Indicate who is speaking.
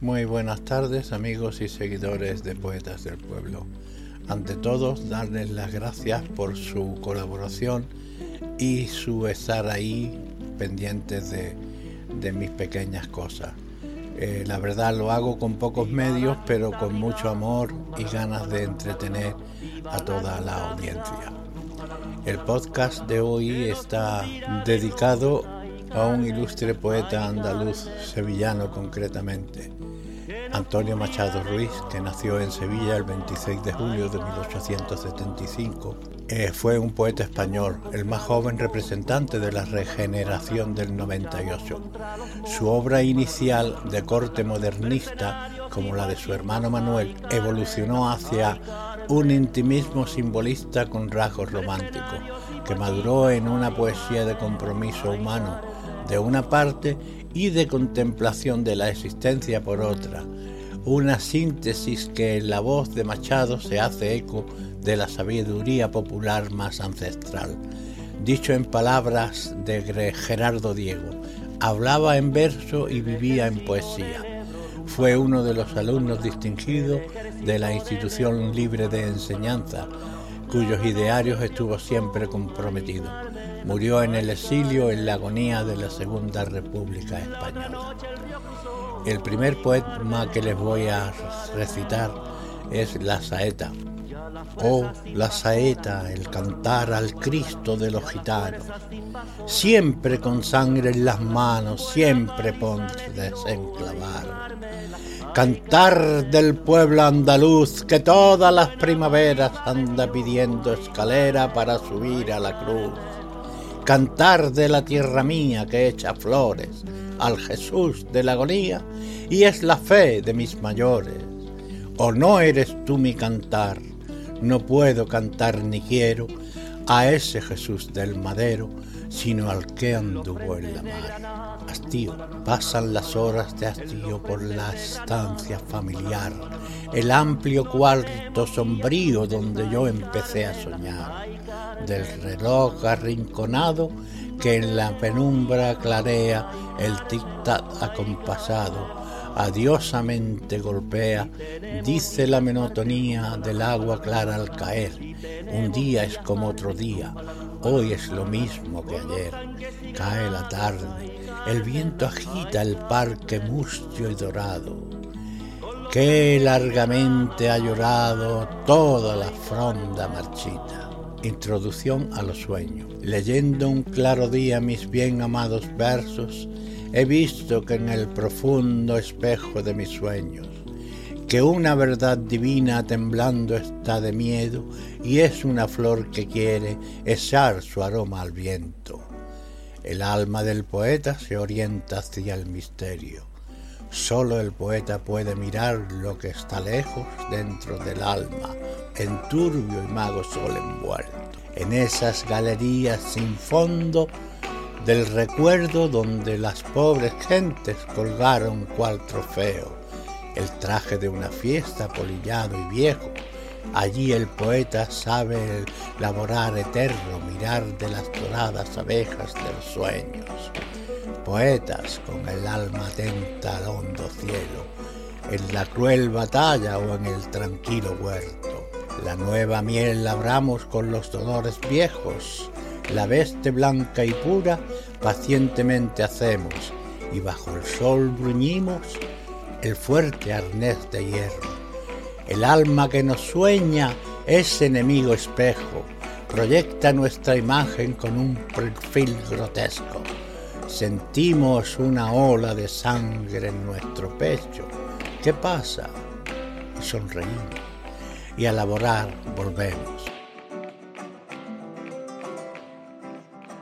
Speaker 1: Muy buenas tardes amigos y seguidores de Poetas del Pueblo. Ante todo, darles las gracias por su colaboración y su estar ahí pendientes de, mis pequeñas cosas. Eh, la verdad lo hago con pocos medios, pero con mucho amor y ganas de entretener a toda la audiencia. El podcast de hoy está dedicado a un ilustre poeta andaluz, sevillano concretamente, Antonio Machado Ruiz, que nació en Sevilla el 26 de julio de 1875. Eh, fue un poeta español, el más joven representante de la regeneración del 98. Su obra inicial, de corte modernista, como la de su hermano Manuel, evolucionó hacia un intimismo simbolista con rasgos románticos, que maduró en una poesía de compromiso humano de una parte y de contemplación de la existencia por otra, una síntesis que en la voz de Machado se hace eco de la sabiduría popular más ancestral. Dicho en palabras de Gerardo Diego, hablaba en verso y vivía en poesía. Fue uno de los alumnos distinguidos de la institución libre de enseñanza, cuyos idearios estuvo siempre comprometido. Murió en el exilio en la agonía de la Segunda República Española. El primer poema que les voy a recitar es La Saeta. Oh, la saeta, el cantar al Cristo de los gitanos, siempre con sangre en las manos, siempre ponte desenclavar. Cantar del pueblo andaluz que todas las primaveras anda pidiendo escalera para subir a la cruz cantar de la tierra mía que echa flores al Jesús de la agonía y es la fe de mis mayores. O no eres tú mi cantar, no puedo cantar ni quiero a ese Jesús del madero, sino al que anduvo en la mar. Hastío, pasan las horas de hastío por la estancia familiar, el amplio cuarto sombrío donde yo empecé a soñar del reloj arrinconado que en la penumbra clarea el tic-tac acompasado, adiosamente golpea, dice la monotonía del agua clara al caer. Un día es como otro día, hoy es lo mismo que ayer. Cae la tarde, el viento agita el parque mustio y dorado. Qué largamente ha llorado toda la fronda marchita. Introducción a los sueños. Leyendo un claro día mis bien amados versos, he visto que en el profundo espejo de mis sueños, que una verdad divina temblando está de miedo y es una flor que quiere echar su aroma al viento. El alma del poeta se orienta hacia el misterio. Solo el poeta puede mirar lo que está lejos dentro del alma en turbio y mago sol envuelto, en esas galerías sin fondo del recuerdo donde las pobres gentes colgaron cual trofeo el traje de una fiesta polillado y viejo. Allí el poeta sabe laborar eterno, mirar de las doradas abejas de los sueños. Poetas con el alma atenta al hondo cielo, en la cruel batalla o en el tranquilo huerto la nueva miel labramos con los dolores viejos, la veste blanca y pura pacientemente hacemos, y bajo el sol bruñimos el fuerte arnés de hierro. El alma que nos sueña es enemigo espejo, proyecta nuestra imagen con un perfil grotesco. Sentimos una ola de sangre en nuestro pecho. ¿Qué pasa? Y sonreímos y a laborar volvemos.